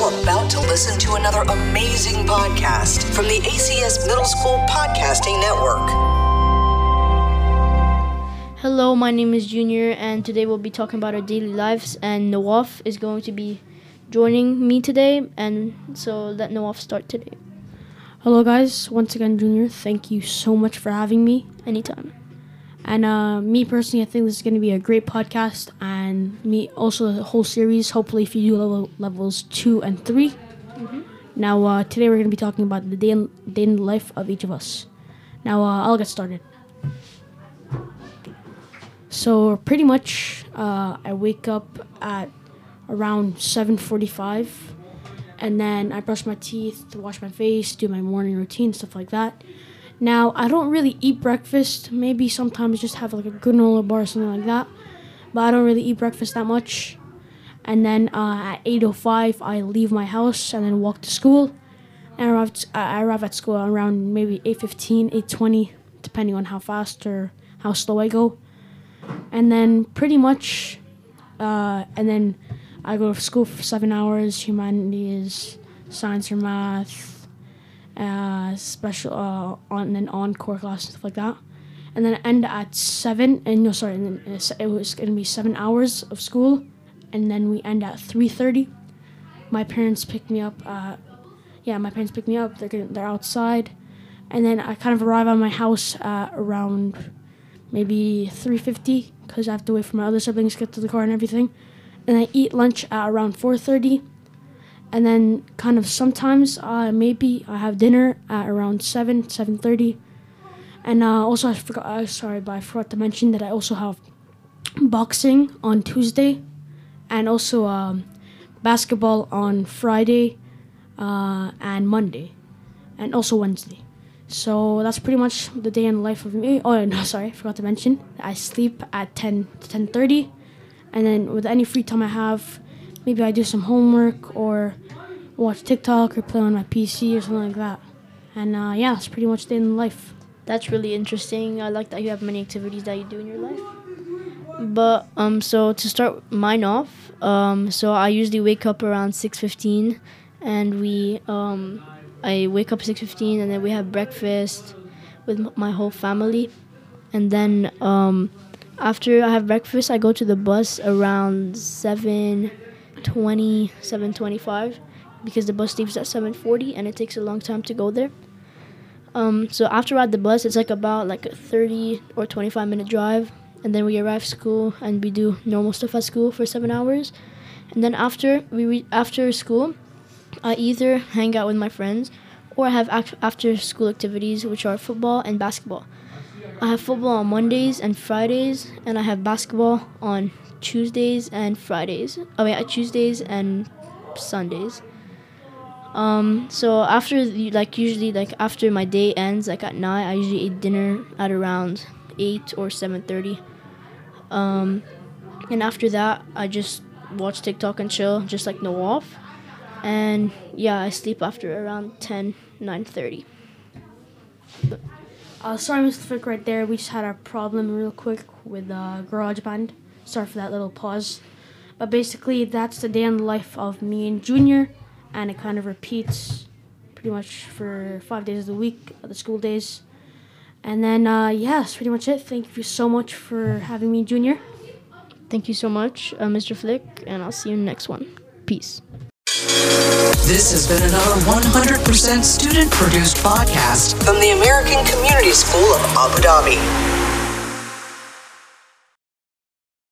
You're about to listen to another amazing podcast from the ACS Middle School Podcasting Network. Hello, my name is Junior, and today we'll be talking about our daily lives. And Nawaf is going to be joining me today, and so let Nawaf start today. Hello, guys. Once again, Junior, thank you so much for having me. Anytime. And uh, me personally, I think this is going to be a great podcast, and me also the whole series. Hopefully, if you do level, levels two and 3 Now, uh, today we're going to be talking about the day in, day in the life of each of us. Now, uh, I'll get started. So, pretty much, uh, I wake up at around 7:45, and then I brush my teeth, wash my face, do my morning routine, stuff like that. Now, I don't really eat breakfast. Maybe sometimes just have like a granola bar or something like that. But I don't really eat breakfast that much. And then uh, at 8:05, I leave my house and then walk to school. And I arrive, t- I arrive at school around maybe 8:15, 8:20, depending on how fast or how slow I go. And then pretty much, uh, and then I go to school for seven hours: humanities, science or math, uh, special uh, on then encore class and stuff like that. And then end at seven. And no, sorry, and then it was gonna be seven hours of school, and then we end at three thirty. My parents pick me up. Yeah, my parents pick me up. They're gonna, they're outside, and then I kind of arrive at my house at around maybe three fifty because I have to wait for my other siblings to get to the car and everything. And I eat lunch at around four thirty and then kind of sometimes uh, maybe I have dinner at around seven seven thirty, and uh, also I forgot. Uh, sorry, but I forgot to mention that I also have boxing on Tuesday, and also um, basketball on Friday, uh, and Monday, and also Wednesday. So that's pretty much the day in the life of me. Oh no, sorry, I forgot to mention. I sleep at ten to ten thirty, and then with any free time I have, maybe I do some homework or watch TikTok or play on my PC or something like that. And uh, yeah, that's pretty much the end of life. That's really interesting. I like that you have many activities that you do in your life. But um, so to start mine off, um, so I usually wake up around six fifteen, and we um, I wake up six fifteen, and then we have breakfast with my whole family, and then um, after I have breakfast, I go to the bus around seven twenty, seven twenty-five, because the bus leaves at seven forty, and it takes a long time to go there. Um, so after ride the bus, it's like about like a 30 or 25 minute drive, and then we arrive school and we do normal stuff at school for seven hours, and then after we re- after school, I either hang out with my friends, or I have act- after school activities which are football and basketball. I have football on Mondays and Fridays, and I have basketball on Tuesdays and Fridays. Oh wait, Tuesdays and Sundays. Um, so after like usually like after my day ends like at night, I usually eat dinner at around eight or seven thirty. Um, and after that, I just watch TikTok and chill, just like Nawaf. And yeah, I sleep after around 10, 9.30. Uh, sorry, Mr. Flick, right there. We just had a problem real quick with uh, GarageBand. Sorry for that little pause. But basically, that's the day in the life of me and Junior, and it kind of repeats pretty much for five days of the week, the school days. And then, uh, yeah, that's pretty much it. Thank you so much for having me, Junior. Thank you so much, uh, Mr. Flick, and I'll see you next one. Peace. This has been another 100% student produced podcast from the American Community School of Abu Dhabi.